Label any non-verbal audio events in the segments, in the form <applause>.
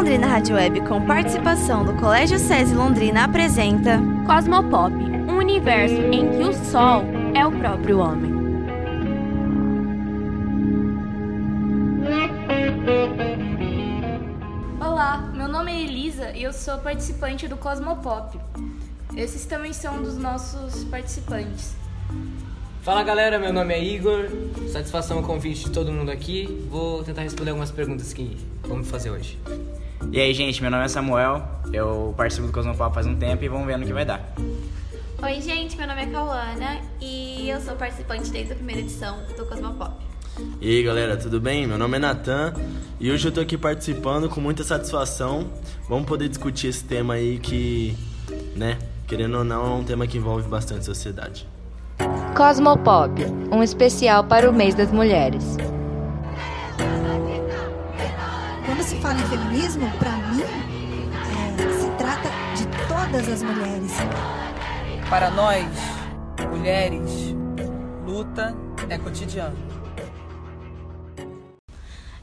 Londrina Rádio Web, com participação do Colégio SESI Londrina, apresenta Cosmopop, um universo em que o Sol é o próprio homem. Olá, meu nome é Elisa e eu sou participante do Cosmopop. Esses também são dos nossos participantes. Fala galera, meu nome é Igor. Satisfação o convite de todo mundo aqui. Vou tentar responder algumas perguntas que vamos fazer hoje. E aí, gente, meu nome é Samuel. Eu participo do Cosmopop faz um tempo e vamos ver no que vai dar. Oi, gente, meu nome é Cauana e eu sou participante desde a primeira edição do Cosmopop. E aí galera, tudo bem? Meu nome é Natan e hoje eu tô aqui participando com muita satisfação. Vamos poder discutir esse tema aí que, né, querendo ou não, é um tema que envolve bastante sociedade. Cosmopop, um especial para o mês das mulheres. Fala em feminismo, para mim, é, se trata de todas as mulheres. Para nós, mulheres, luta é cotidiano.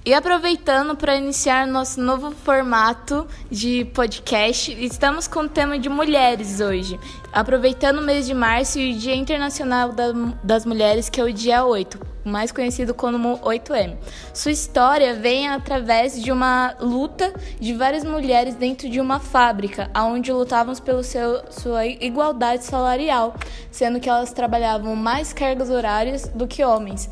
E aproveitando para iniciar nosso novo formato de podcast, estamos com o tema de mulheres hoje. Aproveitando o mês de março e o Dia Internacional das Mulheres, que é o dia 8, mais conhecido como 8M. Sua história vem através de uma luta de várias mulheres dentro de uma fábrica, onde lutavam pela sua igualdade salarial, sendo que elas trabalhavam mais cargas horárias do que homens.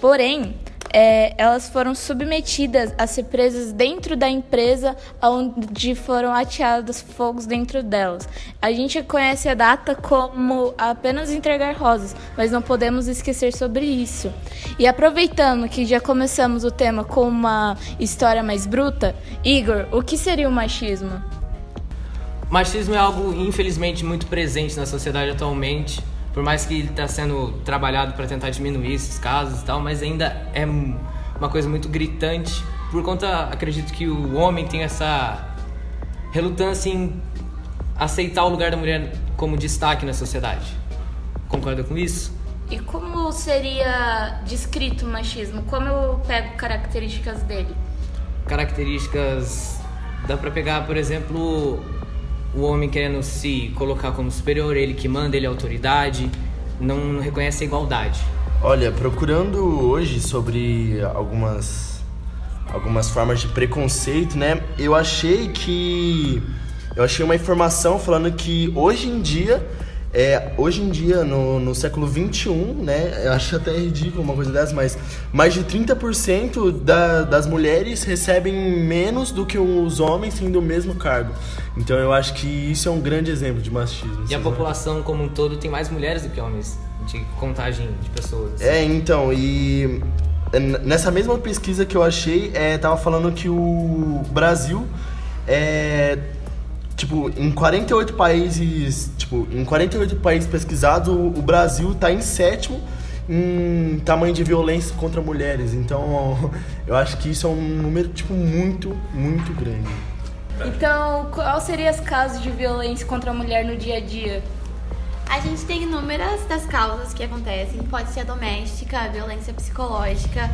Porém, é, elas foram submetidas a ser presas dentro da empresa onde foram ateados fogos dentro delas. A gente conhece a data como apenas entregar rosas, mas não podemos esquecer sobre isso. E aproveitando que já começamos o tema com uma história mais bruta, Igor, o que seria o machismo? Machismo é algo infelizmente muito presente na sociedade atualmente por mais que ele está sendo trabalhado para tentar diminuir esses casos e tal, mas ainda é uma coisa muito gritante. Por conta, acredito que o homem tem essa relutância em aceitar o lugar da mulher como destaque na sociedade. Concorda com isso? E como seria descrito o machismo? Como eu pego características dele? Características. Dá pra pegar, por exemplo, o homem querendo se colocar como superior, ele que manda, ele é autoridade, não reconhece a igualdade. Olha, procurando hoje sobre algumas algumas formas de preconceito, né? Eu achei que eu achei uma informação falando que hoje em dia é, hoje em dia, no, no século 21, né, eu acho até ridículo uma coisa dessa, mas mais de 30% da, das mulheres recebem menos do que os homens tendo o mesmo cargo. Então eu acho que isso é um grande exemplo de machismo. E a população como um todo tem mais mulheres do que homens, de contagem de pessoas. Assim. É, então, e nessa mesma pesquisa que eu achei, é, tava falando que o Brasil é tipo, em 48 países, tipo, em 48 países pesquisados, o, o Brasil está em sétimo em tamanho de violência contra mulheres. Então, <laughs> eu acho que isso é um número tipo muito, muito grande. Então, qual seriam as causas de violência contra a mulher no dia a dia? A gente tem inúmeras das causas que acontecem. Pode ser a doméstica, a violência psicológica.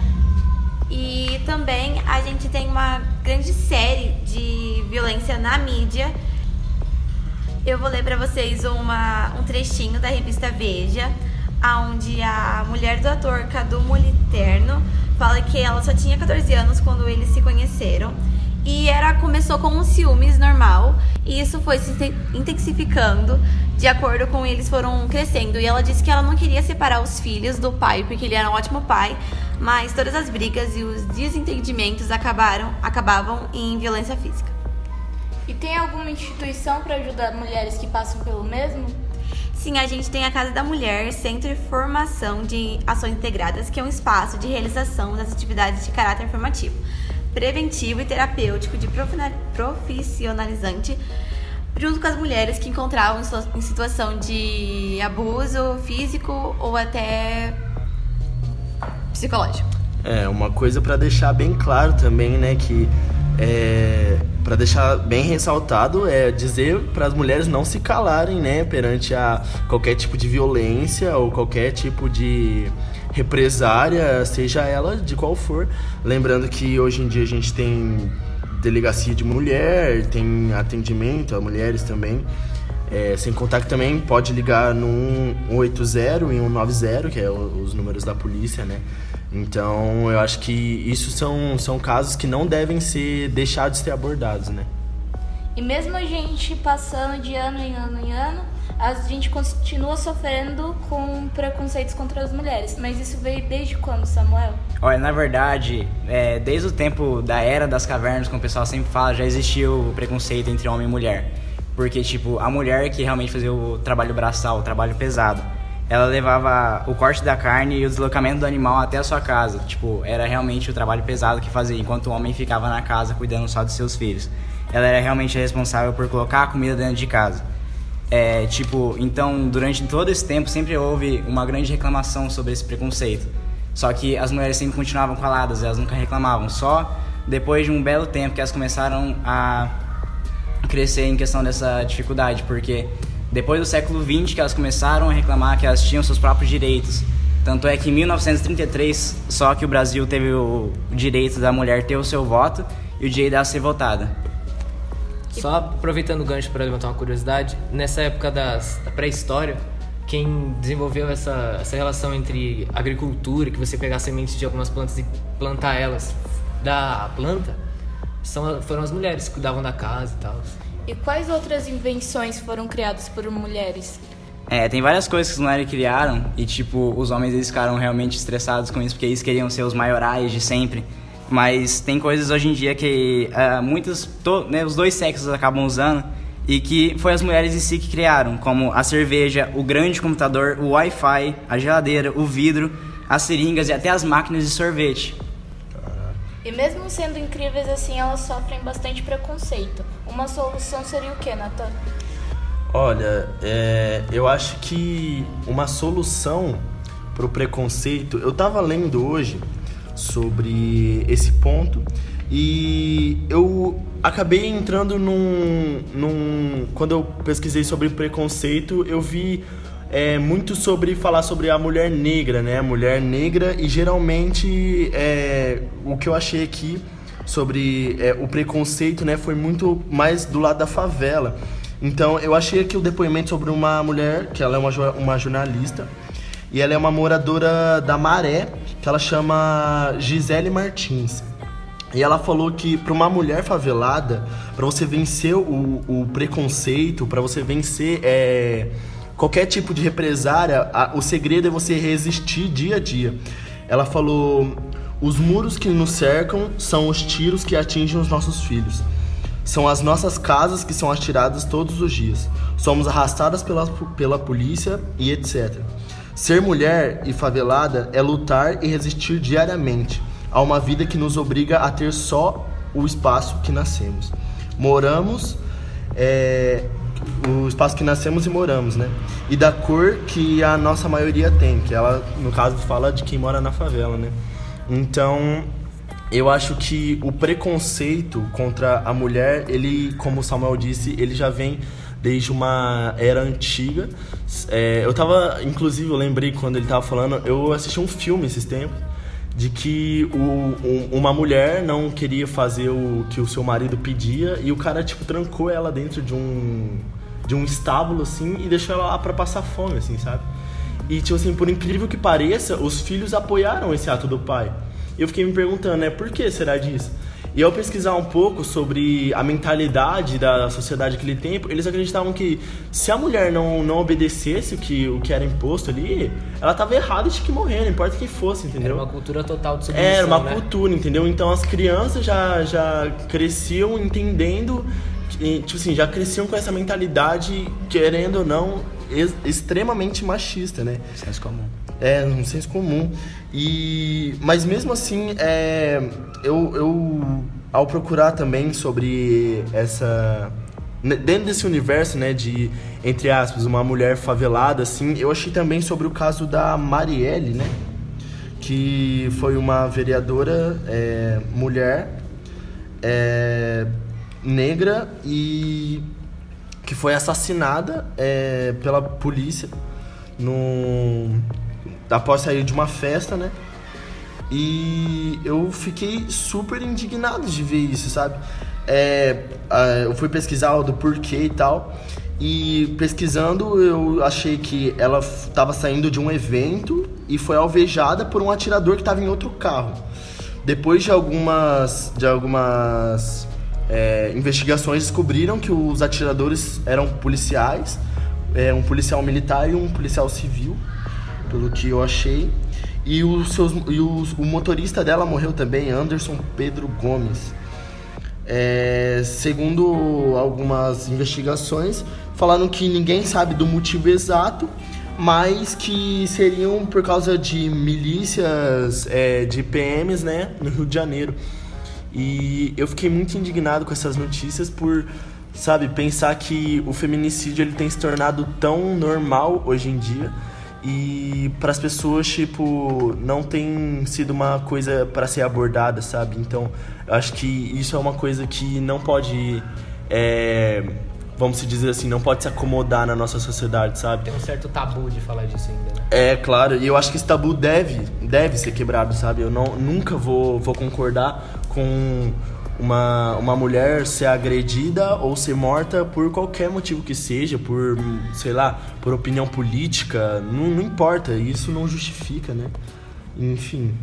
E também a gente tem uma grande série de violência na mídia eu vou ler para vocês uma, um trechinho da revista Veja, onde a mulher do ator Cadu Moliterno fala que ela só tinha 14 anos quando eles se conheceram. E era começou com um ciúmes normal, e isso foi se intensificando de acordo com eles foram crescendo. E ela disse que ela não queria separar os filhos do pai, porque ele era um ótimo pai, mas todas as brigas e os desentendimentos acabaram acabavam em violência física. E tem alguma instituição para ajudar mulheres que passam pelo mesmo? Sim, a gente tem a Casa da Mulher, Centro de Formação de Ações Integradas, que é um espaço de realização das atividades de caráter formativo, preventivo e terapêutico de profissionalizante, junto com as mulheres que encontravam em situação de abuso físico ou até psicológico. É, uma coisa para deixar bem claro também, né, que é, para deixar bem ressaltado é dizer para as mulheres não se calarem, né, perante a qualquer tipo de violência ou qualquer tipo de represária, seja ela de qual for. Lembrando que hoje em dia a gente tem delegacia de mulher, tem atendimento a mulheres também. É, sem contar que também pode ligar no 180 e 190, que é os números da polícia, né? Então eu acho que isso são, são casos que não devem ser deixados de ser abordados, né? E mesmo a gente passando de ano em ano em ano, a gente continua sofrendo com preconceitos contra as mulheres. Mas isso veio desde quando, Samuel? Olha, na verdade, é, desde o tempo da era das cavernas, como o pessoal sempre fala, já existiu o preconceito entre homem e mulher. Porque, tipo, a mulher que realmente fazia o trabalho braçal, o trabalho pesado, ela levava o corte da carne e o deslocamento do animal até a sua casa. Tipo, era realmente o trabalho pesado que fazia, enquanto o homem ficava na casa cuidando só de seus filhos. Ela era realmente responsável por colocar a comida dentro de casa. É, tipo, então, durante todo esse tempo sempre houve uma grande reclamação sobre esse preconceito. Só que as mulheres sempre continuavam caladas, elas nunca reclamavam. Só depois de um belo tempo que elas começaram a crescer em questão dessa dificuldade, porque depois do século XX que elas começaram a reclamar que elas tinham seus próprios direitos. Tanto é que em 1933 só que o Brasil teve o direito da mulher ter o seu voto e o direito dela ser votada. Só aproveitando o gancho para levantar uma curiosidade, nessa época das, da pré-história, quem desenvolveu essa, essa relação entre agricultura, que você pegar sementes de algumas plantas e plantar elas da planta, são, foram as mulheres que cuidavam da casa e tal. E quais outras invenções foram criadas por mulheres? É, tem várias coisas que as mulheres criaram e, tipo, os homens eles ficaram realmente estressados com isso porque eles queriam ser os maiorais de sempre. Mas tem coisas hoje em dia que ah, muitos, to- né, os dois sexos acabam usando e que foi as mulheres em si que criaram, como a cerveja, o grande computador, o Wi-Fi, a geladeira, o vidro, as seringas e até as máquinas de sorvete. E mesmo sendo incríveis assim, elas sofrem bastante preconceito. Uma solução seria o que, Nathan? Olha, é, eu acho que uma solução pro preconceito. Eu tava lendo hoje sobre esse ponto e eu acabei entrando num, num. Quando eu pesquisei sobre preconceito, eu vi é, muito sobre falar sobre a mulher negra, né? Mulher negra e geralmente é, o que eu achei aqui sobre é, o preconceito, né, foi muito mais do lado da favela. Então eu achei aqui o depoimento sobre uma mulher que ela é uma, uma jornalista e ela é uma moradora da Maré que ela chama Gisele Martins. E ela falou que para uma mulher favelada, para você vencer o, o preconceito, para você vencer é, qualquer tipo de represária, a- o segredo é você resistir dia a dia. Ela falou: os muros que nos cercam são os tiros que atingem os nossos filhos. São as nossas casas que são atiradas todos os dias. Somos arrastadas pela, pela polícia e etc. Ser mulher e favelada é lutar e resistir diariamente a uma vida que nos obriga a ter só o espaço que nascemos. Moramos, é, o espaço que nascemos e moramos, né? E da cor que a nossa maioria tem, que ela, no caso, fala de quem mora na favela, né? Então, eu acho que o preconceito contra a mulher, ele, como o Samuel disse, ele já vem desde uma era antiga. É, eu tava, inclusive, eu lembrei quando ele tava falando, eu assisti um filme esses tempos de que o, um- uma mulher não queria fazer o que o seu marido pedia e o cara tipo trancou ela dentro de um de um estábulo assim e deixou ela lá para passar fome assim, sabe? E tipo assim, por incrível que pareça, os filhos apoiaram esse ato do pai. E eu fiquei me perguntando, né, por que será disso? E ao pesquisar um pouco sobre a mentalidade da sociedade naquele tempo, eles acreditavam que se a mulher não, não obedecesse o que, o que era imposto ali, ela tava errada e tinha que morrer, não importa quem fosse, entendeu? Era uma cultura total de submissão, Era uma né? cultura, entendeu? Então as crianças já, já cresciam entendendo, tipo assim, já cresciam com essa mentalidade, querendo ou não, extremamente machista, né? Senso comum. É, um senso comum. E, mas mesmo assim, é, eu, eu, ao procurar também sobre essa. ne- Dentro desse universo, né, de, entre aspas, uma mulher favelada, assim, eu achei também sobre o caso da Marielle, né? Que foi uma vereadora é, mulher, é, negra e que foi assassinada é, pela polícia no após sair de uma festa, né? E eu fiquei super indignado de ver isso, sabe? é, eu fui pesquisar do porquê e tal. E pesquisando, eu achei que ela estava saindo de um evento e foi alvejada por um atirador que estava em outro carro. Depois de algumas, de algumas é, investigações, descobriram que os atiradores eram policiais, é, um policial militar e um policial civil, pelo que eu achei. E, os seus, e os, o motorista dela morreu também, Anderson Pedro Gomes. É, segundo algumas investigações, falaram que ninguém sabe do motivo exato, mas que seriam por causa de milícias é, de PMs, né, no Rio de Janeiro. E eu fiquei muito indignado com essas notícias por, sabe, pensar que o feminicídio ele tem se tornado tão normal hoje em dia e para as pessoas tipo não tem sido uma coisa para ser abordada, sabe? Então, eu acho que isso é uma coisa que não pode é, vamos dizer assim, não pode se acomodar na nossa sociedade, sabe? Tem um certo tabu de falar disso ainda, né? É, claro, e eu acho que esse tabu deve, deve ser quebrado, sabe? Eu não, nunca vou, vou concordar com uma, uma mulher ser agredida ou ser morta por qualquer motivo que seja, por, sei lá, por opinião política, não, não importa, isso não justifica, né? Enfim.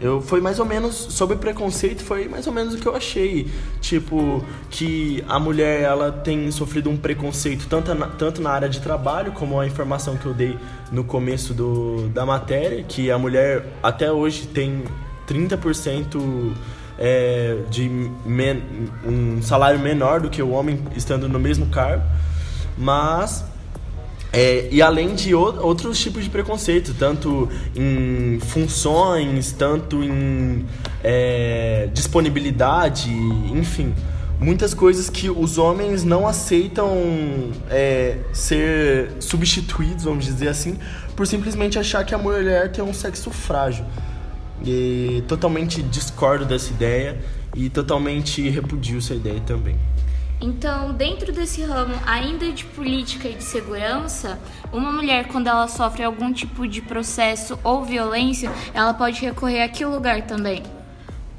Eu foi mais ou menos sobre preconceito, foi mais ou menos o que eu achei, tipo que a mulher ela tem sofrido um preconceito tanto na, tanto na área de trabalho como a informação que eu dei no começo do, da matéria, que a mulher até hoje tem 30% é, de men, um salário menor do que o homem estando no mesmo cargo, mas é, e além de outros tipos de preconceito, tanto em funções, tanto em é, disponibilidade, enfim, muitas coisas que os homens não aceitam é, ser substituídos, vamos dizer assim, por simplesmente achar que a mulher tem um sexo frágil. E totalmente discordo dessa ideia e totalmente repudio essa ideia também. Então, dentro desse ramo ainda de política e de segurança, uma mulher, quando ela sofre algum tipo de processo ou violência, ela pode recorrer a que lugar também?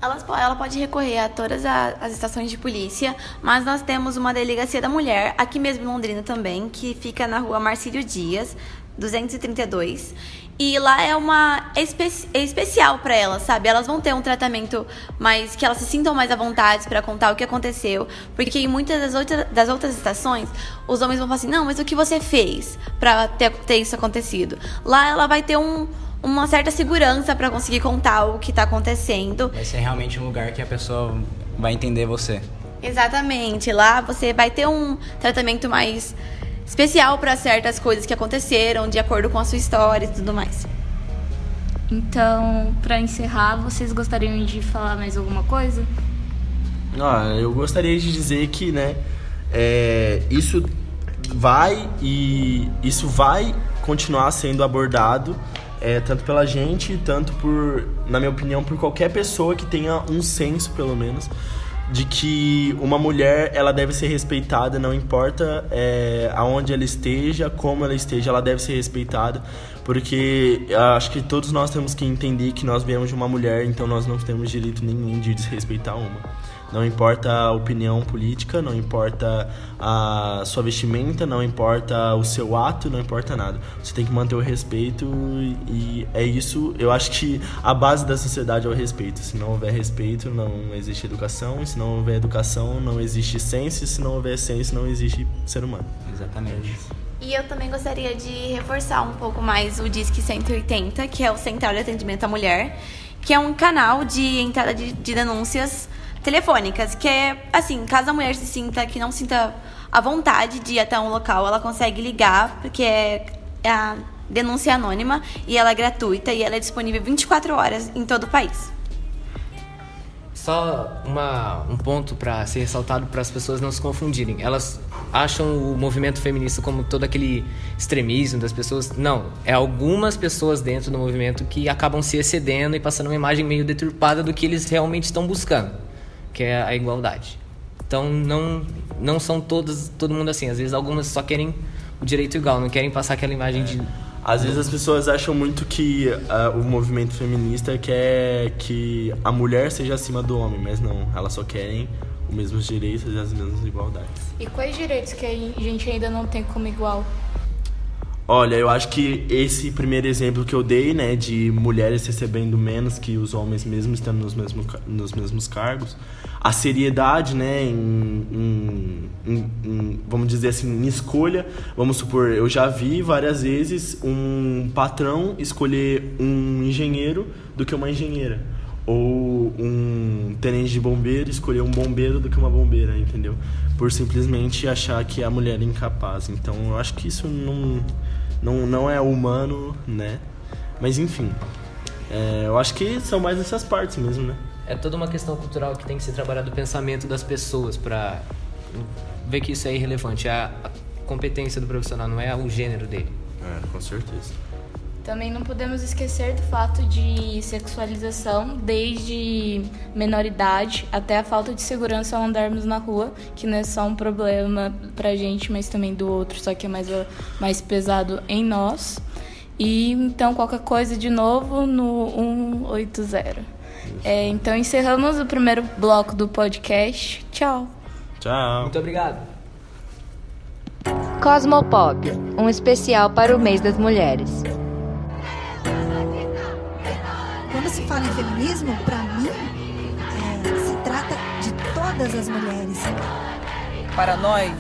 Ela, ela pode recorrer a todas as estações de polícia, mas nós temos uma delegacia da mulher, aqui mesmo em Londrina também, que fica na rua Marcílio Dias, 232. E lá é uma é, espe é especial para elas, sabe? Elas vão ter um tratamento mais que elas se sintam mais à vontade para contar o que aconteceu, porque em muitas das, outra, das outras estações os homens vão falar assim: "Não, mas o que você fez para ter, ter isso acontecido?". Lá ela vai ter um uma certa segurança para conseguir contar o que tá acontecendo. Vai ser realmente um lugar que a pessoa vai entender você. Exatamente. Lá você vai ter um tratamento mais especial para certas coisas que aconteceram, de acordo com a sua história e tudo mais. Então, para encerrar, vocês gostariam de falar mais alguma coisa? Ah, eu gostaria de dizer que, né, é, isso vai e isso vai continuar sendo abordado é, tanto pela gente, tanto por, na minha opinião, por qualquer pessoa que tenha um senso, pelo menos, de que uma mulher ela deve ser respeitada, não importa é, aonde ela esteja, como ela esteja, ela deve ser respeitada, porque acho que todos nós temos que entender que nós viemos de uma mulher, então nós não temos direito nenhum de desrespeitar uma. Não importa a opinião política, não importa a sua vestimenta, não importa o seu ato, não importa nada. Você tem que manter o respeito e é isso. Eu acho que a base da sociedade é o respeito. Se não houver respeito, não existe educação. E se não houver educação, não existe ciência. E se não houver ciência, não existe ser humano. Exatamente. E eu também gostaria de reforçar um pouco mais o Disque 180, que é o Central de Atendimento à Mulher, que é um canal de entrada de, de denúncias telefônicas, que é assim, caso a mulher se sinta que não sinta a vontade de ir até um local, ela consegue ligar, porque é a denúncia anônima e ela é gratuita e ela é disponível 24 horas em todo o país. Só uma, um ponto para ser ressaltado para as pessoas não se confundirem. Elas acham o movimento feminista como todo aquele extremismo das pessoas. Não, é algumas pessoas dentro do movimento que acabam se excedendo e passando uma imagem meio deturpada do que eles realmente estão buscando que é a igualdade. Então não não são todas todo mundo assim. Às vezes algumas só querem o direito igual, não querem passar aquela imagem de às vezes as pessoas acham muito que uh, o movimento feminista quer que a mulher seja acima do homem, mas não, elas só querem os mesmos direitos e as mesmas igualdades. E quais direitos que a gente ainda não tem como igual? Olha, eu acho que esse primeiro exemplo que eu dei, né, de mulheres recebendo menos que os homens, mesmo estando nos mesmos, nos mesmos cargos, a seriedade, né, em, em, em, vamos dizer assim, em escolha. Vamos supor, eu já vi várias vezes um patrão escolher um engenheiro do que uma engenheira. Ou um tenente de bombeiro escolher um bombeiro do que uma bombeira, entendeu? Por simplesmente achar que a mulher é incapaz. Então eu acho que isso não não, não é humano, né? Mas enfim, é, eu acho que são mais essas partes mesmo, né? É toda uma questão cultural que tem que ser trabalhado o pensamento das pessoas para ver que isso é irrelevante. É a, a competência do profissional, não é o gênero dele. É, com certeza. Também não podemos esquecer do fato de sexualização desde menoridade até a falta de segurança ao andarmos na rua, que não é só um problema pra gente, mas também do outro, só que é mais, mais pesado em nós. E então qualquer coisa de novo no 180. É, então encerramos o primeiro bloco do podcast. Tchau. Tchau. Muito obrigado. Cosmopop, um especial para o mês das mulheres. Fala em feminismo, para mim, é, se trata de todas as mulheres. Para nós,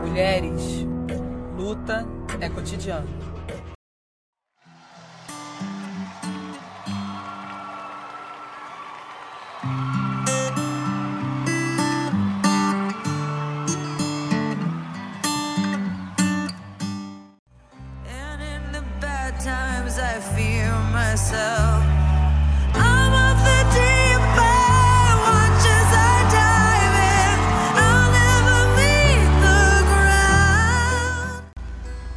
mulheres, luta é cotidiano.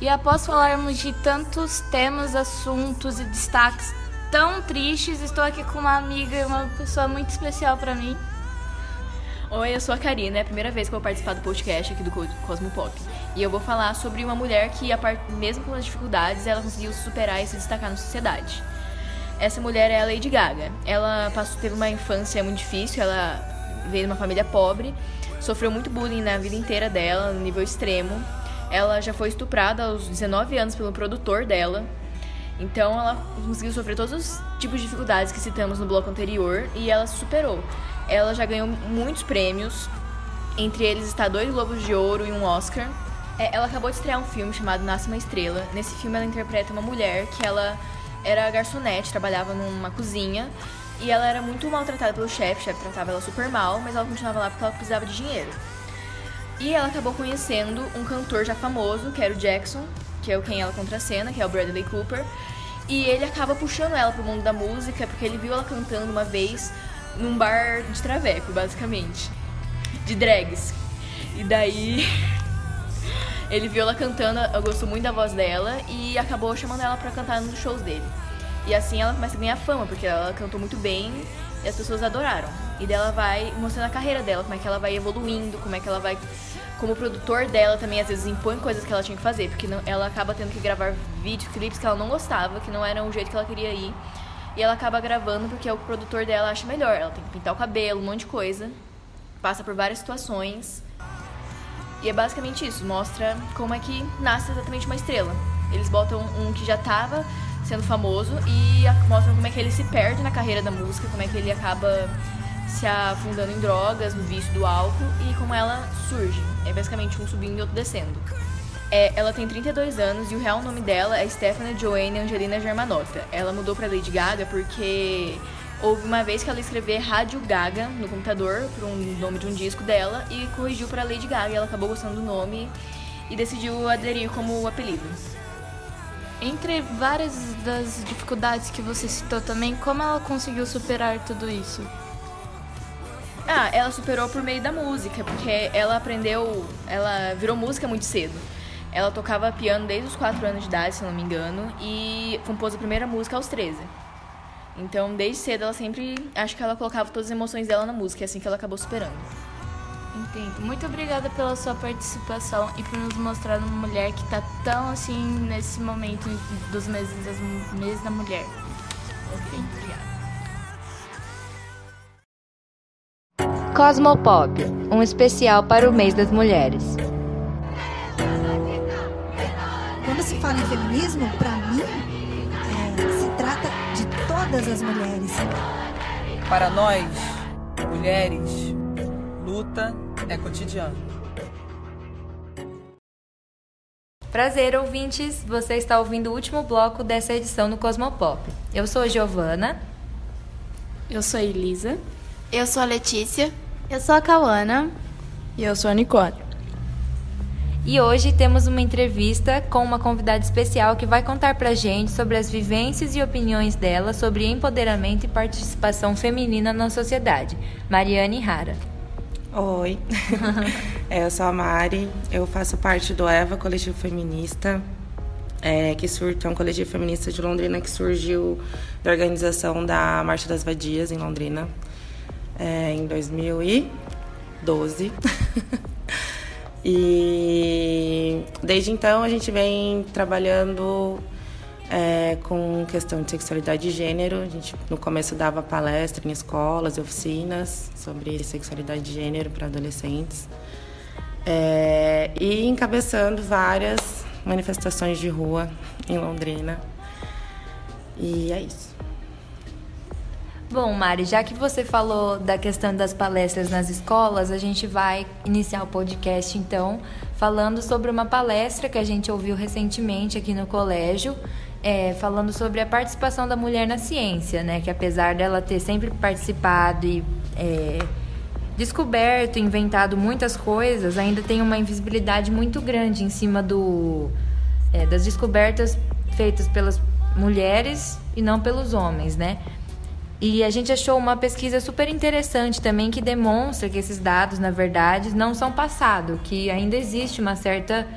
E após falarmos de tantos temas, assuntos e destaques tão tristes, estou aqui com uma amiga e uma pessoa muito especial para mim. Oi, eu sou a Karina, é a primeira vez que eu vou participar do podcast aqui do Cosmo Pop. E eu vou falar sobre uma mulher que, mesmo com as dificuldades, ela conseguiu superar e se destacar na sociedade. Essa mulher é a Lady Gaga. Ela passou, teve uma infância muito difícil, ela veio de uma família pobre, sofreu muito bullying na vida inteira dela, no nível extremo. Ela já foi estuprada aos 19 anos pelo produtor dela. Então ela conseguiu sofrer todos os tipos de dificuldades que citamos no bloco anterior e ela se superou. Ela já ganhou muitos prêmios, entre eles está dois Globos de Ouro e um Oscar. É, ela acabou de estrear um filme chamado Nasce uma Estrela. Nesse filme ela interpreta uma mulher que ela era garçonete, trabalhava numa cozinha e ela era muito maltratada pelo chefe, o chefe tratava ela super mal, mas ela continuava lá porque ela precisava de dinheiro. E ela acabou conhecendo um cantor já famoso, que era o Jackson, que é o quem ela contracena, que é o Bradley Cooper. E ele acaba puxando ela pro mundo da música, porque ele viu ela cantando uma vez num bar de traveco, basicamente. De drags. E daí. <laughs> ele viu ela cantando, gostou muito da voz dela e acabou chamando ela para cantar nos shows dele. E assim ela começa a ganhar fama, porque ela cantou muito bem e as pessoas adoraram. E dela vai mostrando a carreira dela, como é que ela vai evoluindo, como é que ela vai. Como produtor dela também às vezes impõe coisas que ela tinha que fazer, porque não, ela acaba tendo que gravar vídeos, clipes que ela não gostava, que não eram o jeito que ela queria ir. E ela acaba gravando porque o produtor dela acha melhor. Ela tem que pintar o cabelo, um monte de coisa. Passa por várias situações. E é basicamente isso, mostra como é que nasce exatamente uma estrela. Eles botam um que já tava sendo famoso e mostram como é que ele se perde na carreira da música, como é que ele acaba se afundando em drogas, no vício do álcool e como ela surge. É basicamente um subindo e outro descendo. É, ela tem 32 anos e o real nome dela é Stephanie Joanne Angelina Germanotta. Ela mudou para Lady Gaga porque houve uma vez que ela escreveu Rádio Gaga no computador para um nome de um disco dela e corrigiu para Lady Gaga. Ela acabou gostando do nome e decidiu aderir como apelido. Entre várias das dificuldades que você citou também, como ela conseguiu superar tudo isso? Ah, ela superou por meio da música, porque ela aprendeu, ela virou música muito cedo. Ela tocava piano desde os 4 anos de idade, se não me engano, e compôs a primeira música aos 13. Então, desde cedo, ela sempre. Acho que ela colocava todas as emoções dela na música, é assim que ela acabou superando. Entendo. Muito obrigada pela sua participação e por nos mostrar uma mulher que está tão assim nesse momento dos meses, das, meses da mulher. Enfim, obrigada. Cosmopop, um especial para o mês das mulheres. Quando se fala em feminismo, para mim, é, se trata de todas as mulheres. Para nós, mulheres, luta é cotidiano. Prazer, ouvintes! Você está ouvindo o último bloco dessa edição do Cosmopop. Eu sou a Giovana. Eu sou a Elisa. Eu sou a Letícia. Eu sou a Cauana. E eu sou a Nicole. E hoje temos uma entrevista com uma convidada especial que vai contar pra gente sobre as vivências e opiniões dela sobre empoderamento e participação feminina na sociedade. Mariane Rara. Oi, <laughs> eu sou a Mari, eu faço parte do EVA, Coletivo Feminista, é, que, sur que é um coletivo feminista de Londrina que surgiu da organização da Marcha das Vadias em Londrina é, em 2012. <laughs> e desde então a gente vem trabalhando é, com questão de sexualidade e gênero. A gente no começo dava palestra em escolas e oficinas sobre sexualidade e gênero para adolescentes. É, e encabeçando várias manifestações de rua em Londrina. E é isso. Bom, Mari, já que você falou da questão das palestras nas escolas, a gente vai iniciar o podcast então falando sobre uma palestra que a gente ouviu recentemente aqui no colégio, é, falando sobre a participação da mulher na ciência, né? Que apesar dela ter sempre participado e é, descoberto, inventado muitas coisas, ainda tem uma invisibilidade muito grande em cima do, é, das descobertas feitas pelas mulheres e não pelos homens, né? E a gente achou uma pesquisa super interessante também que demonstra que esses dados, na verdade, não são passado, que ainda existe uma certa,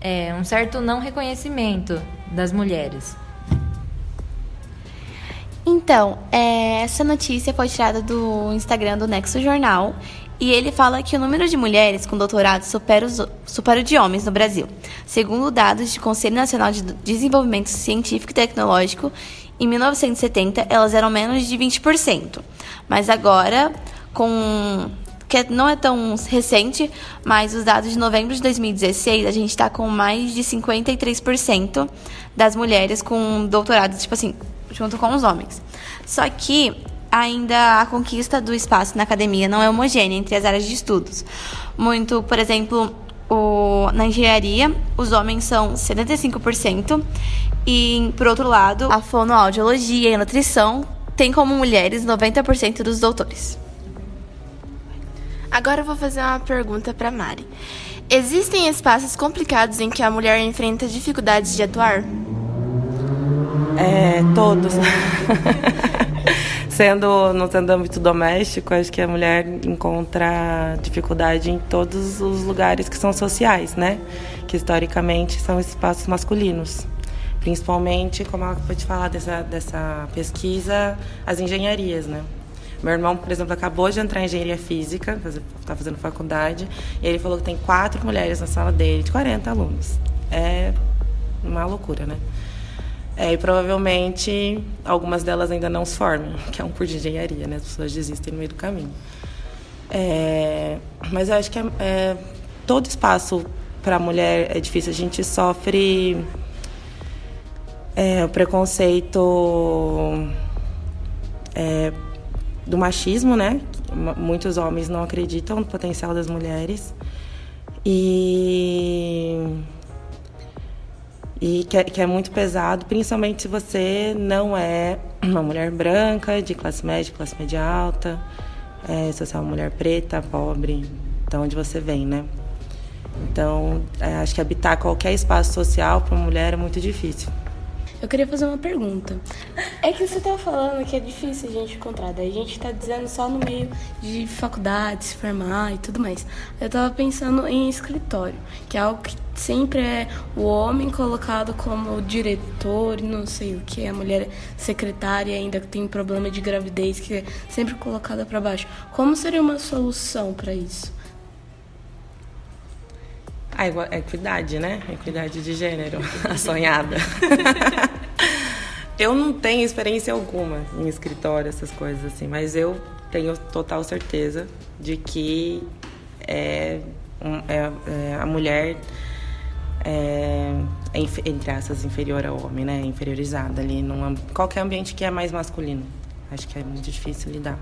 é, um certo não reconhecimento das mulheres. Então, é, essa notícia foi tirada do Instagram do Nexo Jornal e ele fala que o número de mulheres com doutorado supera, os, supera o de homens no Brasil, segundo dados do Conselho Nacional de Desenvolvimento Científico e Tecnológico em 1970, elas eram menos de 20%. Mas agora, com que não é tão recente, mas os dados de novembro de 2016, a gente está com mais de 53% das mulheres com doutorado, tipo assim, junto com os homens. Só que ainda a conquista do espaço na academia não é homogênea entre as áreas de estudos. Muito, por exemplo, o, na engenharia, os homens são 75% e, por outro lado, a fonoaudiologia e a nutrição têm como mulheres 90% dos doutores. Agora eu vou fazer uma pergunta para Mari. Existem espaços complicados em que a mulher enfrenta dificuldades de atuar? É, todos. <laughs> sendo no sendo âmbito doméstico, acho que a mulher encontra dificuldade em todos os lugares que são sociais, né? Que historicamente são espaços masculinos. Principalmente, como ela pode falar dessa, dessa pesquisa, as engenharias, né? Meu irmão, por exemplo, acabou de entrar em engenharia física, está fazendo faculdade, e ele falou que tem quatro mulheres na sala dele, de 40 alunos. É uma loucura, né? É, e provavelmente algumas delas ainda não se formam, <laughs> que é um curso de engenharia, né? As pessoas desistem no meio do caminho. É, mas eu acho que é, é, todo espaço para a mulher é difícil. A gente sofre é, o preconceito é, do machismo, né? Muitos homens não acreditam no potencial das mulheres. E e que é, que é, muito pesado, principalmente se você não é uma mulher branca, de classe média, classe média alta, é, se você é uma mulher preta, pobre, de onde você vem, né? Então, é, acho que habitar qualquer espaço social para uma mulher é muito difícil. Eu queria fazer uma pergunta. É que você tá falando que é difícil a gente encontrar, daí a gente tá dizendo só no meio de faculdade, se formar e tudo mais. Eu tava pensando em escritório, que é algo que sempre é o homem colocado como diretor, não sei o que, a mulher secretária ainda tem problema de gravidez, que é sempre colocada para baixo. Como seria uma solução para isso? A equidade, né? Equidade de gênero, <laughs> a sonhada. eu não tenho experiência alguma em escritório, essas coisas assim, mas eu tenho total certeza de que é, é, é a mulher é, é, entre aspas, inferior ao homem, né? Inferiorizada ali num qualquer ambiente que é mais masculino. Acho que é muito difícil lidar.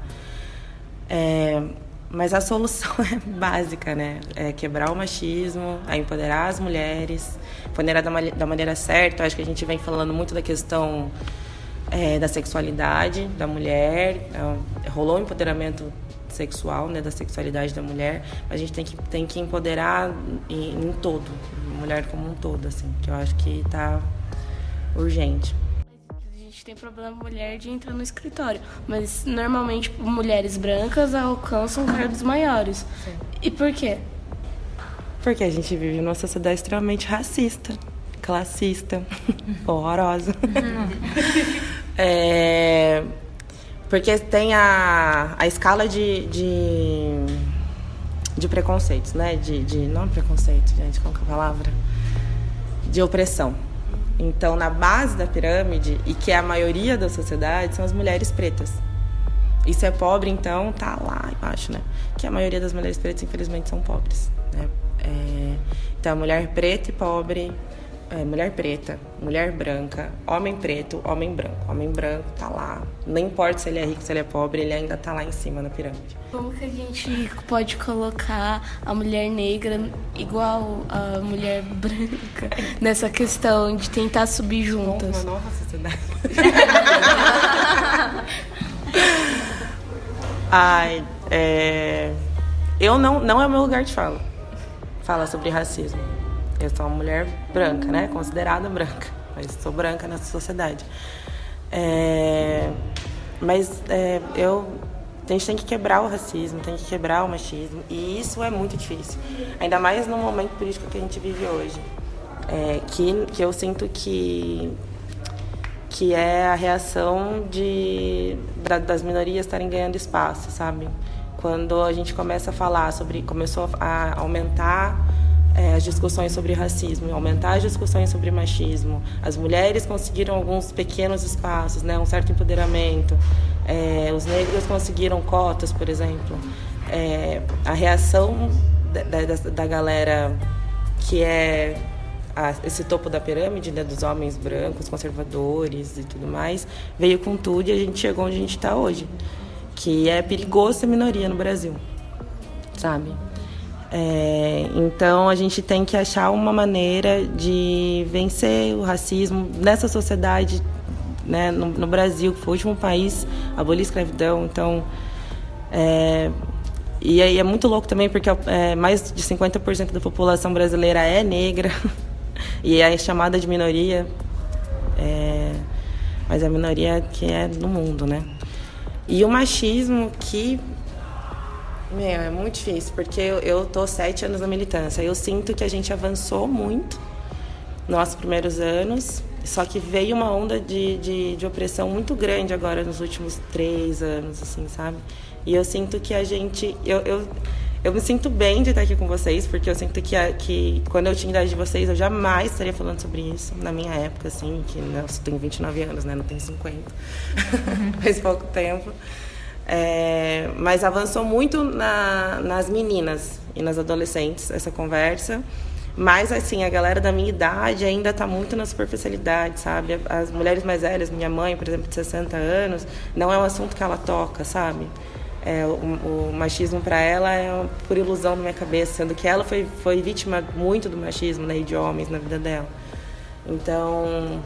É, mas a solução <laughs> é básica, né? É quebrar o machismo, é empoderar as mulheres, empoderar da, da maneira certa. Acho que a gente vem falando muito da questão é, da sexualidade da mulher. É, rolou um empoderamento sexual, né, da sexualidade da mulher, a gente tem que, tem que empoderar em, em todo, mulher como um todo, assim, que eu acho que está urgente tem problema mulher de entrar no escritório, mas normalmente mulheres brancas alcançam cargos maiores. Sim. E por quê? Porque a gente vive numa sociedade extremamente racista, classista, <laughs> horrorosa. <laughs> é, porque tem a, a escala de, de, de preconceitos, né? De, de, não preconceito, gente, qual é a palavra? De opressão. Então, na base da pirâmide, e que é a maioria da sociedade, são as mulheres pretas. Se é pobre, então, tá lá embaixo, né? Que a maioria das mulheres pretas, infelizmente, são pobres. Né? É, então, a mulher preta e pobre é, mulher preta, mulher branca, homem preto, homem branco. Homem branco tá lá. Não importa se ele é rico, se ele é pobre, ele ainda tá lá em cima na pirâmide. Como que a gente pode colocar a mulher negra igual a mulher branca <laughs> nessa questão de tentar subir juntas? Uma nova sociedade. <laughs> Ai, é... eu não, não é o meu lugar de fala. Fala sobre racismo. Eu sou uma mulher branca, né? Considerada branca, mas sou branca nessa sociedade. É, mas é, eu a gente tem que quebrar o racismo, tem que quebrar o machismo e isso é muito difícil, ainda mais no momento político que a gente vive hoje, é, que que eu sinto que que é a reação de da, das minorias estarem ganhando espaço, sabe? Quando a gente começa a falar sobre começou a aumentar é, as discussões sobre racismo, aumentar as discussões sobre machismo. As mulheres conseguiram alguns pequenos espaços, né, um certo empoderamento. É, os negros conseguiram cotas, por exemplo. É, a reação da, da, da, galera que é a, esse topo da pirâmide, né, dos homens brancos, conservadores e tudo mais, veio com tudo e a gente chegou onde a gente está hoje. Que é perigoso ser minoria no Brasil, sabe? É, então a gente tem que achar uma maneira de vencer o racismo nessa sociedade, né, no, no Brasil, que foi o último país a abolir a escravidão. Então, é, e aí é muito louco também porque é, mais de 50% da população brasileira é negra <laughs> e é chamada de minoria, é, mas é a minoria que é no mundo, né? E o machismo que meu, é muito difícil, porque eu, eu tô sete anos na militância. Eu sinto que a gente avançou muito nos primeiros anos, só que veio uma onda de, de, de, opressão muito grande agora nos últimos três anos, assim, sabe? E eu sinto que a gente. Eu, eu, eu me sinto bem de estar aqui com vocês, porque eu sinto que, a, que quando eu tinha idade de vocês, eu jamais estaria falando sobre isso, na minha época, assim, que né, eu tenho 29 anos, né? Não tenho 50. <laughs> Faz pouco tempo. É, mas avançou muito na, nas meninas e nas adolescentes essa conversa. Mas, assim, a galera da minha idade ainda está muito na superficialidade, sabe? As mulheres mais velhas, minha mãe, por exemplo, de 60 anos, não é um assunto que ela toca, sabe? É, o, o, machismo para ela é por ilusão na minha cabeça, sendo que ela foi, foi vítima muito do machismo né, e de homens na vida dela. Então,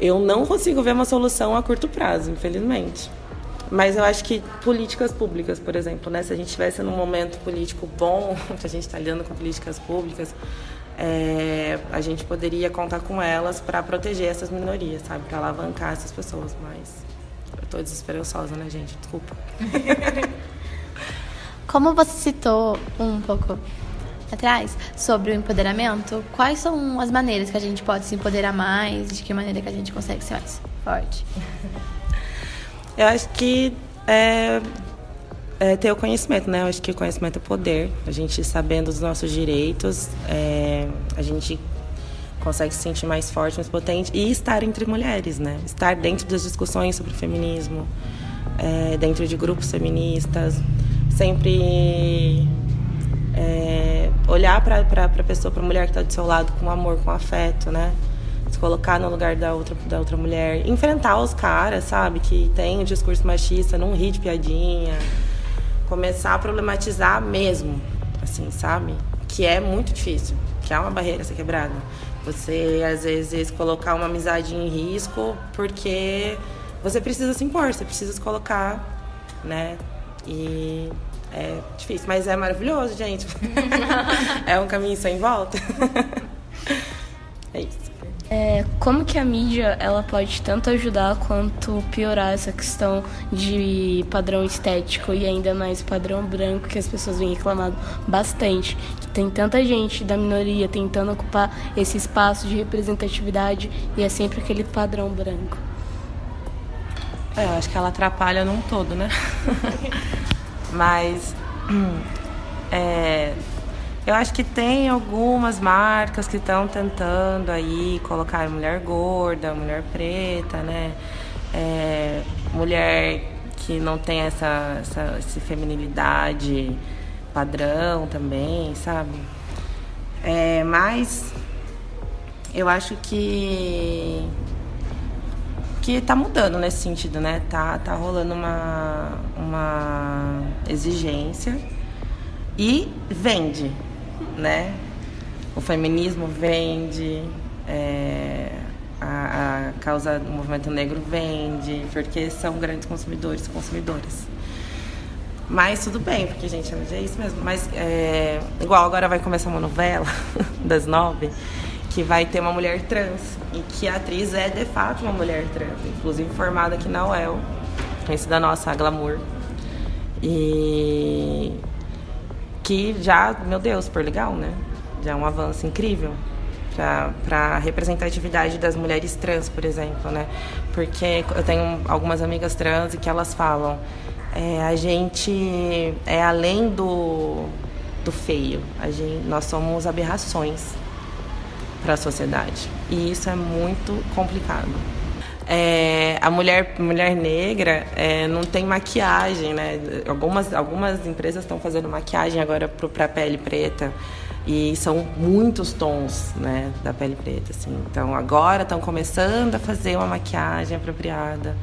eu não consigo ver uma solução a curto prazo, infelizmente. Mas eu acho que políticas públicas, por exemplo, né? se a gente estivesse num momento político bom, <laughs> que a gente está lidando com políticas públicas, é, a gente poderia contar com elas para proteger essas minorias, sabe? Para alavancar essas pessoas. Mas eu estou desesperançosa, né, gente? Desculpa. <laughs> Como você citou um pouco atrás sobre o empoderamento, quais são as maneiras que a gente pode se empoderar mais? De que maneira que a gente consegue ser mais forte? <laughs> Eu acho que é, é ter o conhecimento, né? Eu acho que o conhecimento é poder. A gente sabendo dos nossos direitos, é, a gente consegue se sentir mais forte, mais potente e estar entre mulheres, né? Estar dentro das discussões sobre feminismo, é, dentro de grupos feministas, sempre é, olhar para a pessoa, para a mulher que está do seu lado com amor, com afeto, né? Colocar no lugar da outra, da outra mulher. Enfrentar os caras, sabe? Que tem o discurso machista, não rir de piadinha. Começar a problematizar mesmo, assim, sabe? Que é muito difícil, que é uma barreira ser quebrada. Você, às vezes, colocar uma amizade em risco porque você precisa se impor, você precisa se colocar, né? E é difícil, mas é maravilhoso, gente. <laughs> é um caminho sem volta. <laughs> é isso. É, como que a mídia ela pode tanto ajudar quanto piorar essa questão de padrão estético e ainda mais padrão branco que as pessoas vêm reclamando bastante? Que tem tanta gente da minoria tentando ocupar esse espaço de representatividade e é sempre aquele padrão branco. É, eu acho que ela atrapalha num todo né? <laughs> Mas <clears throat> é, eu acho que tem algumas marcas que estão tentando aí colocar mulher gorda, mulher preta, né? É, mulher que não tem essa, essa, essa feminilidade padrão também, sabe? É, mas eu acho que que tá mudando nesse sentido, né? Tá, tá rolando uma, uma exigência e vende, né? O feminismo vende, é, a, a, causa do movimento negro vende, porque são grandes consumidores e consumidoras. Mas tudo bem, porque, gente, é isso mesmo. Mas, é, igual agora vai começar uma novela <laughs> das nove, que vai ter uma mulher trans, e que a atriz é, de fato, uma mulher trans, inclusive formada aqui na UEL, conhecida nossa, a Glamour. E que já, meu Deus, super legal, né? Já é um avanço incrível para a representatividade das mulheres trans, por exemplo, né? Porque eu tenho algumas amigas trans e que elas falam, é, a gente é além do, do feio, a gente, nós somos aberrações para a sociedade e isso é muito complicado. É, a mulher, mulher negra é, não tem maquiagem, né? Algumas, algumas empresas estão fazendo maquiagem agora para a pele preta e são muitos tons, né, da pele preta, assim. Então agora estão começando a fazer uma maquiagem apropriada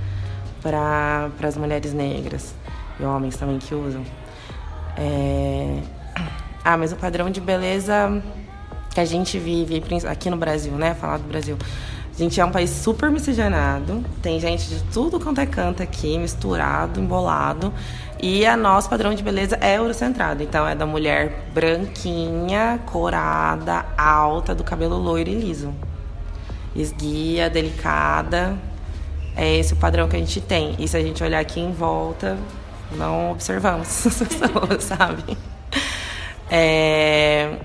para as mulheres negras e homens também que usam. É... Ah, mas o padrão de beleza que a gente vive aqui no Brasil, né? Falar do Brasil a gente é um país super miscigenado, tem gente de tudo quanto é canto aqui, misturado, embolado. E a nosso padrão de beleza é eurocentrado. Então é da mulher branquinha, corada, alta, do cabelo loiro e liso. Esguia, delicada. É esse o padrão que a gente tem. E se a gente olhar aqui em volta, não observamos <laughs> sabe? É...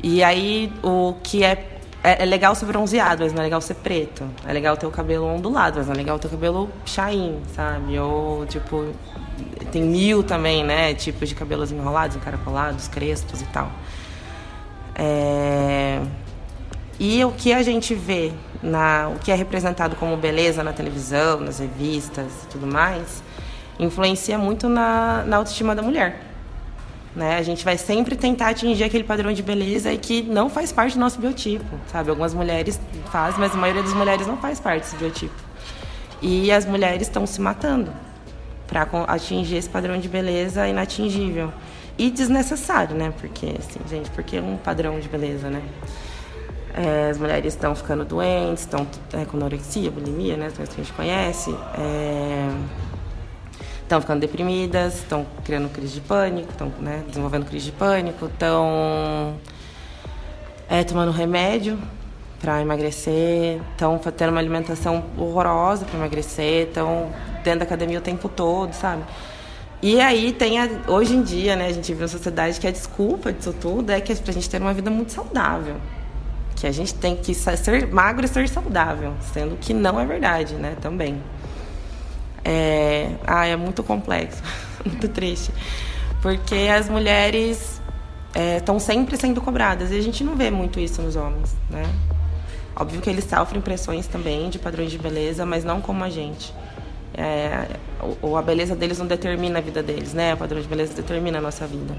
E aí, o que é é, é, legal ser bronzeado, mas não é legal ser preto. É legal ter o cabelo ondulado, mas não é legal ter o cabelo chain, sabe? Ou, tipo, tem mil também, né? Tipos de cabelos enrolados, encaracolados, crespos e tal. É... E o que a gente vê, na, o que é representado como beleza na televisão, nas revistas e tudo mais, influencia muito na, na autoestima da mulher. Né? A gente vai sempre tentar atingir aquele padrão de beleza e que não faz parte do nosso biotipo, sabe? Algumas mulheres fazem, mas a maioria das mulheres não faz parte desse biotipo. E as mulheres estão se matando para atingir esse padrão de beleza inatingível e desnecessário, né? Porque, assim, gente, porque é um padrão de beleza, né? É, as mulheres estão ficando doentes, estão é, com anorexia, bulimia, né? Que a gente conhece. É estão ficando deprimidas, estão criando crise de pânico, estão né, desenvolvendo crise de pânico, estão é, tomando remédio para emagrecer, estão tendo uma alimentação horrorosa para emagrecer, estão dentro da academia o tempo todo, sabe? E aí tem a, hoje em dia, né, a gente vive uma sociedade que a desculpa disso tudo é que pra gente ter uma vida muito saudável. Que a gente tem que ser magro e ser saudável, sendo que não é verdade, né, também. É, ah, é muito complexo, <laughs> muito triste. Porque as mulheres estão é, sempre sendo cobradas e a gente não vê muito isso nos homens, né? Óbvio que eles sofrem pressões também de padrões de beleza, mas não como a gente. É, o, a beleza deles não determina a vida deles, né? O padrão de beleza determina a nossa vida,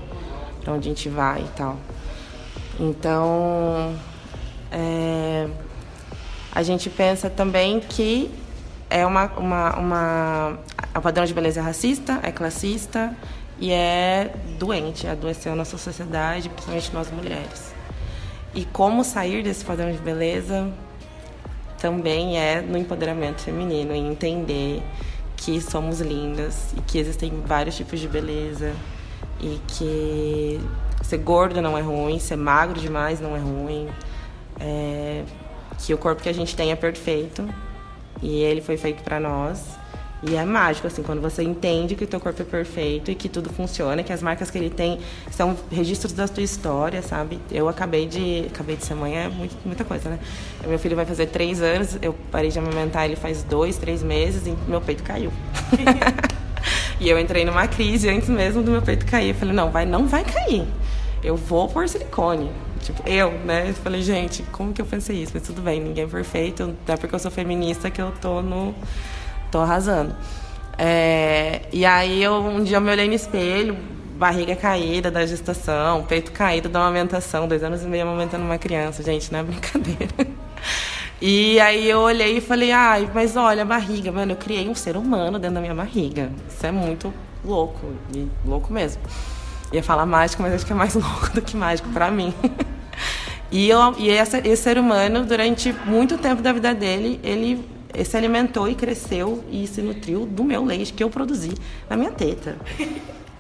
para onde a gente vai e tal. Então, é, a gente pensa também que é uma, uma, uma, o padrão de beleza é racista, é classista e é doente, adoeceu a nossa sociedade, principalmente nós mulheres. E como sair desse padrão de beleza também é no empoderamento feminino, em entender que somos lindas e que existem vários tipos de beleza e que ser gordo não é ruim, ser magro demais não é ruim, é, que o corpo que a gente tem é perfeito e ele foi feito para nós e é mágico, assim, quando você entende que o teu corpo é perfeito e que tudo funciona, que as marcas que ele tem são registros da tua história, sabe? Eu acabei de. Acabei de ser mãe, é muito, muita coisa, né? Meu filho vai fazer três anos, eu parei de amamentar ele faz dois, três meses e meu peito caiu. <laughs> e eu entrei numa crise antes mesmo do meu peito cair. Eu falei, não, vai, não vai cair. Eu vou por silicone. Tipo, eu, né? Eu falei, gente, como que eu pensei isso? Mas tudo bem, ninguém é perfeito. Não é porque eu sou feminista que eu tô no tô arrasando. É, e aí eu um dia eu me olhei no espelho, barriga caída da gestação, peito caído da amamentação, dois anos e meio amamentando uma criança, gente, não é brincadeira. <laughs> E aí eu olhei e falei, ai, mas olha a barriga, mano, eu criei um ser humano dentro da minha barriga. Isso é muito louco, e louco mesmo. Ia falar mágico, mas acho que é mais <laughs> louco do que mágico para mim. <laughs> E, eu, e essa, esse ser humano, durante muito tempo da vida dele, ele se alimentou e cresceu e se nutriu do meu leite que eu produzi na minha teta.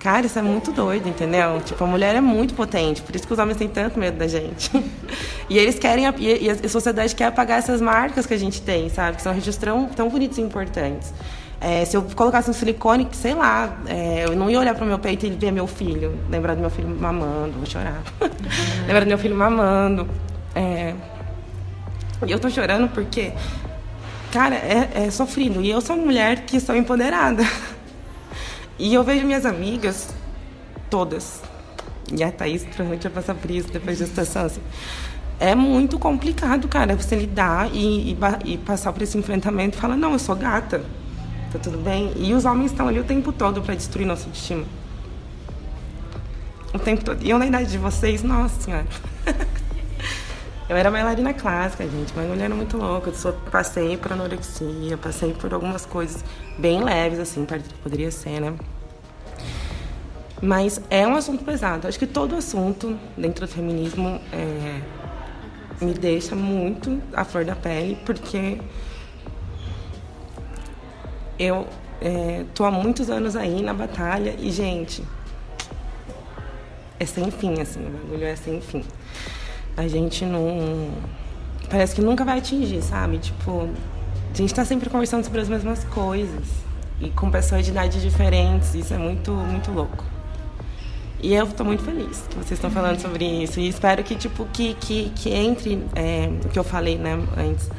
Cara, isso é muito doido, entendeu? Tipo, a mulher é muito potente, por isso que os homens têm tanto medo da gente. <laughs> E eles querem, e a sociedade quer apagar essas marcas que a gente tem, sabe? Que são registros tão, tão bonitos e importantes. É, se eu colocasse um silicone, sei lá, é, eu não ia olhar para o meu peito e ver meu filho, lembrar do meu filho mamando, vou chorar. <laughs> lembrar do meu filho mamando. É, e eu tô chorando porque Cara, é, é sofrido. E eu sou uma mulher que sou empoderada. <laughs> E eu vejo minhas amigas, todas, e a Thaís provavelmente vai passar por isso depois da gestação, assim. É muito complicado, cara, você lidar e, e, e, passar por esse enfrentamento e falar, não, eu sou gata, tá tudo bem? E os homens estão ali o tempo todo para destruir nosso destino. O tempo todo. E eu na idade de vocês, nossa senhora. <laughs> Eu era bailarina clássica, gente, mas mulher era muito louca. Eu só passei por anorexia, passei por algumas coisas bem leves, assim, poderia ser, né? Mas é um assunto pesado. Acho que todo assunto dentro do feminismo é, me deixa muito à flor da pele, porque eu é, tô há muitos anos aí na batalha e, gente, é sem fim, assim, o bagulho é sem fim a gente não. Parece que nunca vai atingir, sabe? Tipo, a gente tá sempre conversando sobre as mesmas coisas. E com pessoas de idades diferentes. Isso é muito, muito louco. E eu tô muito feliz que vocês estão falando sobre isso. E espero que, tipo, que, que, que entre é, o que eu falei, né, antes.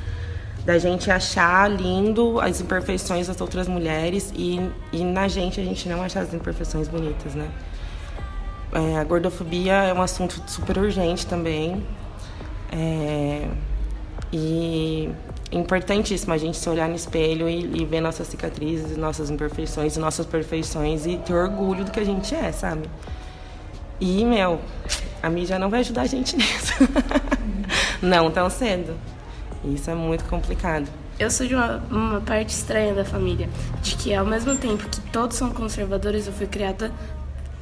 Da gente achar lindo as imperfeições das outras mulheres e, e na gente a gente não achar as imperfeições bonitas, né? É, a gordofobia é um assunto super urgente também. É, e é importantíssimo a gente se olhar no espelho e, e, ver nossas cicatrizes, nossas imperfeições, nossas perfeições e ter orgulho do que a gente é, sabe? E, meu, a mídia não vai ajudar a gente <laughs> nisso. não tão cedo. Isso é muito complicado. Eu sou de uma, uma parte estranha da família, de que ao mesmo tempo que todos são conservadores, eu fui criada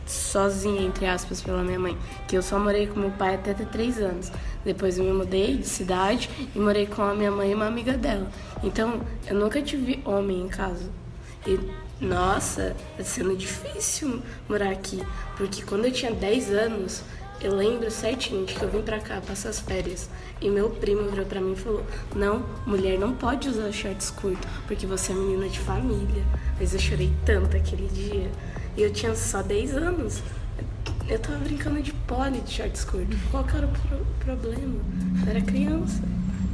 sozinha, entre aspas, pela minha mãe. Que eu só morei com meu pai até ter três anos. Depois eu me mudei de cidade e morei com a minha mãe e uma amiga dela. Então, eu nunca tive homem em casa. E, nossa, tá sendo difícil morar aqui. Porque quando eu tinha 10 anos, eu lembro certinho de que eu vim pra cá passar as férias. E meu primo virou pra mim e falou: Não, mulher não pode usar shorts curtos, porque você é menina de família. Mas eu chorei tanto aquele dia. E eu tinha só 10 anos. Eu tava brincando de pole de shorts curtos. Qual que era o pro problema? Eu era criança.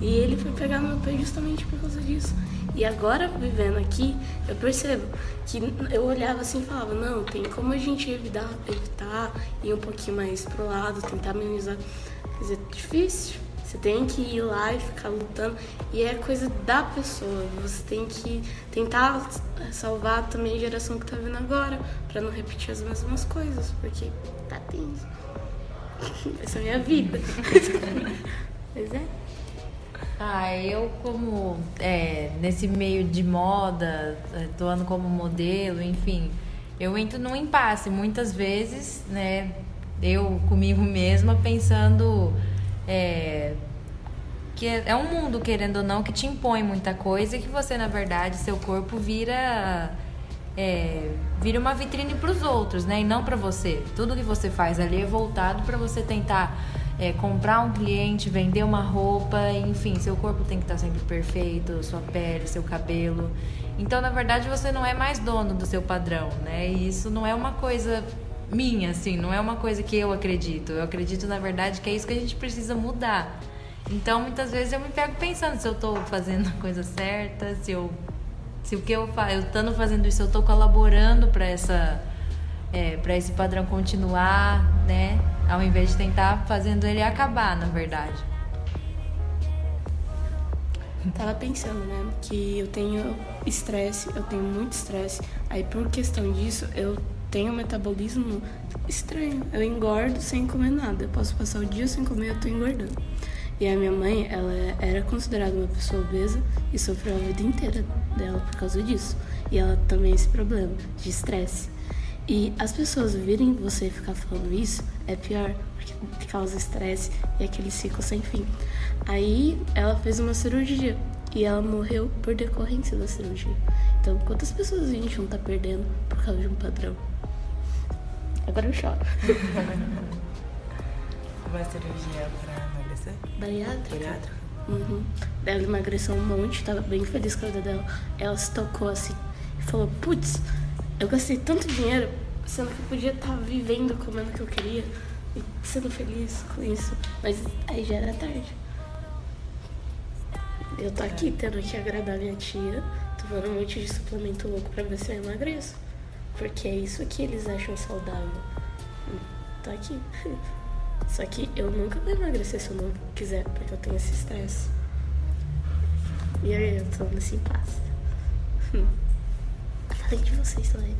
E ele foi pegar meu pé justamente por causa disso. E agora, vivendo aqui, eu percebo que eu olhava assim e falava, não, tem como a gente evitar, evitar ir um pouquinho mais pro lado, tentar minimizar. Quer dizer, difícil. Você tem que ir lá e ficar lutando. E é coisa da pessoa. Você tem que tentar salvar também a geração que tá vindo agora, para não repetir as mesmas coisas, porque tá tenso. <laughs> Essa é a minha vida. <laughs> Pois é. Ah, eu como é, nesse meio de moda, atuando como modelo, enfim, eu entro num impasse muitas vezes, né? Eu comigo mesma pensando é, que é, é um mundo, querendo ou não, que te impõe muita coisa e que você, na verdade, seu corpo vira é, vira uma vitrine para os outros, né? E não para você. Tudo que você faz ali é voltado para você tentar é, comprar um cliente, vender uma roupa, enfim, seu corpo tem que estar sempre perfeito, sua pele, seu cabelo. Então, na verdade, você não é mais dono do seu padrão, né? E isso não é uma coisa minha, assim, não é uma coisa que eu acredito. Eu acredito, na verdade, que é isso que a gente precisa mudar. Então, muitas vezes eu me pego pensando se eu estou fazendo a coisa certa, se eu se o que eu faço, eu estando fazendo isso, eu estou colaborando para essa é, para esse padrão continuar, né? Ao invés de tentar fazendo ele acabar, na verdade. Tava pensando, né, que eu tenho estresse, eu tenho muito estresse. Aí por questão disso, eu tenho um metabolismo estranho. Eu engordo sem comer nada. Eu posso passar o dia sem comer, eu tô engordando. E a minha mãe, ela era considerada uma pessoa obesa e sofreu a vida inteira dela por causa disso. E ela também tem esse problema de estresse. E as pessoas virem você ficar falando isso é pior, porque causa estresse e aquele ciclo sem fim. Aí ela fez uma cirurgia e ela morreu por decorrência da cirurgia. Então, quantas pessoas a gente não tá perdendo por causa de um padrão? Agora eu choro. <laughs> Uma cirurgia pra emagrecer? Bariátrica. Bariátrica? Uhum. Ela emagreceu um monte, tava bem feliz com a vida dela. Ela se tocou assim e falou: Putz, eu gastei tanto dinheiro, sendo que eu podia estar tá vivendo, comendo o que eu queria e sendo feliz com isso. Mas aí já era tarde. Eu tô aqui tendo que agradar minha tia, tomando um monte de suplemento louco pra ver se eu emagreço. Porque é isso que eles acham saudável. Tô aqui. <laughs> Só que eu nunca vou emagrecer se eu não quiser, porque eu tenho esse estresse. E aí eu tô nesse impasse. <laughs> Falei de vocês também.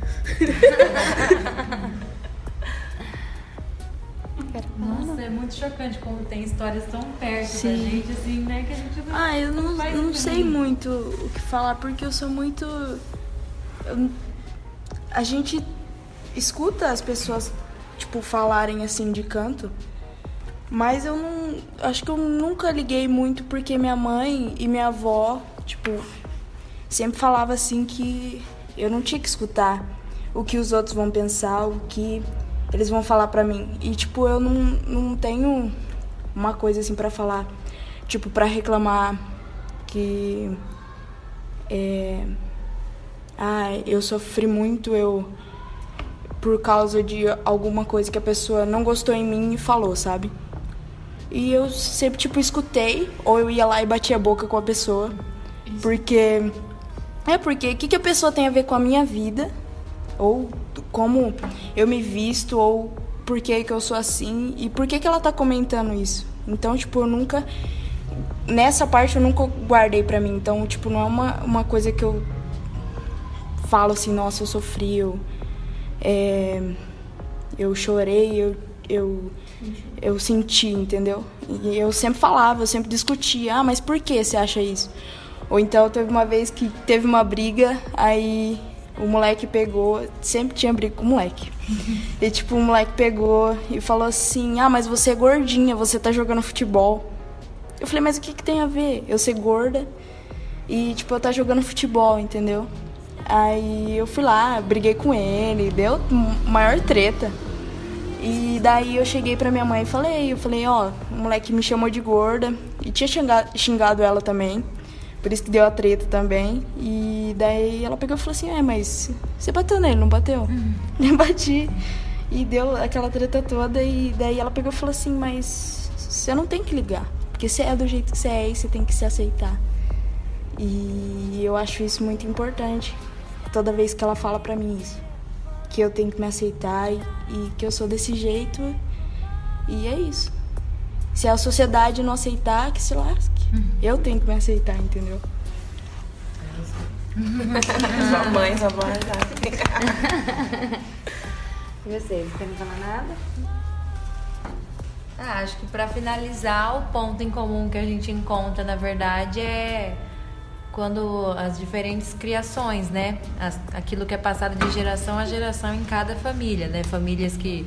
Nossa, é muito chocante como tem histórias tão perto Sim. da gente, assim, né? Que a gente não Ah, eu não, não, não sei muito o que falar, porque eu sou muito. Eu, a gente escuta as pessoas, tipo, falarem assim de canto, mas eu não. Acho que eu nunca liguei muito porque minha mãe e minha avó, tipo, sempre falava assim que eu não tinha que escutar o que os outros vão pensar, o que eles vão falar pra mim. E, tipo, eu não, não tenho uma coisa assim para falar, tipo, para reclamar que. É, ah, eu sofri muito, eu. por causa de alguma coisa que a pessoa não gostou em mim e falou, sabe? E eu sempre, tipo, escutei, ou eu ia lá e batia a boca com a pessoa. Porque é porque o que, que a pessoa tem a ver com a minha vida, ou como eu me visto, ou por que, que eu sou assim, e por que, que ela tá comentando isso. Então, tipo, eu nunca. Nessa parte eu nunca guardei pra mim. Então, tipo, não é uma, uma coisa que eu falo assim, nossa, eu sofri, eu, é, eu chorei, eu, eu, eu senti, entendeu? E eu sempre falava, eu sempre discutia, ah, mas por que você acha isso? Ou então teve uma vez que teve uma briga, aí o moleque pegou, sempre tinha briga com o moleque. <laughs> E tipo, o moleque pegou e falou assim: "Ah, mas você é gordinha, você tá jogando futebol". Eu falei: "Mas o que que tem a ver? Eu ser gorda e tipo, eu tá jogando futebol, entendeu?" Aí eu fui lá, briguei com ele, deu maior treta. E daí eu cheguei pra minha mãe e falei, eu falei, ó, o moleque me chamou de gorda e tinha xingado, xingado ela também. Por isso que deu a treta também. E daí ela pegou e falou assim: É, mas você bateu nele, não bateu? Uhum. <laughs> Eu bati. E deu aquela treta toda. E daí ela pegou e falou assim: Mas você não tem que ligar. Porque você é do jeito que você é e você tem que se aceitar. E eu acho isso muito importante. Toda vez que ela fala pra mim isso. Que eu tenho que me aceitar e, e que eu sou desse jeito. E é isso. Se a sociedade não aceitar, que se lasque. Eu tenho que me aceitar, entendeu? <laughs> sua mãe, sua mãe <laughs> E vocês, querem falar nada? Ah, acho que para finalizar, o ponto em comum que a gente encontra, na verdade, é quando as diferentes criações, né? As, aquilo que é passado de geração a geração em cada família, né? Famílias que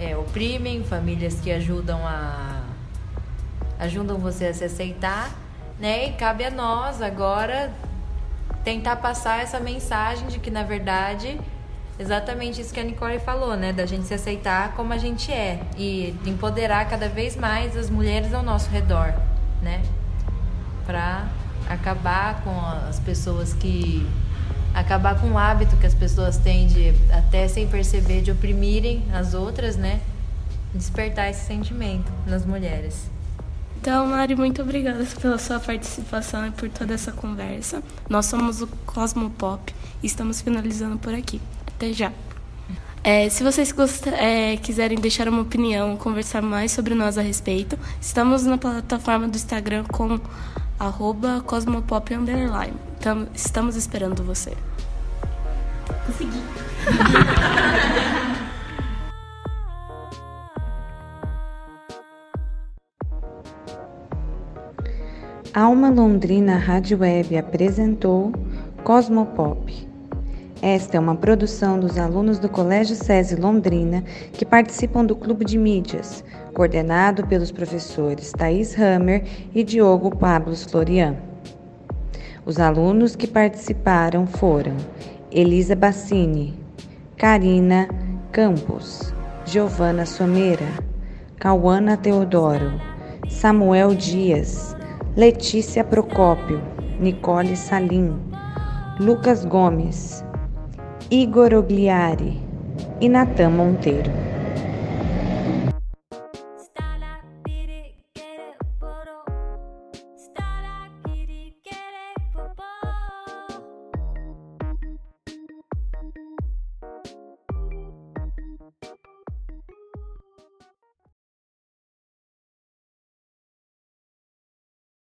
é, oprimem, famílias que ajudam a ajudam você a se aceitar, né? E cabe a nós agora tentar passar essa mensagem de que na verdade exatamente isso que a Nicole falou, né? Da gente se aceitar como a gente é e empoderar cada vez mais as mulheres ao nosso redor, né? Para acabar com as pessoas que acabar com o hábito que as pessoas têm de até sem perceber de oprimirem as outras, né? Despertar esse sentimento nas mulheres. Então, Mari, muito obrigada pela sua participação e por toda essa conversa. Nós somos o Cosmopop e estamos finalizando por aqui. Até já. É, se vocês é, quiserem deixar uma opinião, conversar mais sobre nós a respeito, estamos na plataforma do Instagram com arroba cosmopop underline. Então, estamos esperando você. Consegui. <laughs> Alma Londrina Rádio Web apresentou Cosmopop. Esta é uma produção dos alunos do Colégio SESI Londrina que participam do Clube de Mídias, coordenado pelos professores Thaís Hammer e Diogo Pablos Florian. Os alunos que participaram foram Elisa Bassini, Karina Campos, Giovana Someira, Cauana Teodoro, Samuel Dias, Letícia Procópio, Nicole Salim, Lucas Gomes, Igor Ogliari e Natan Monteiro.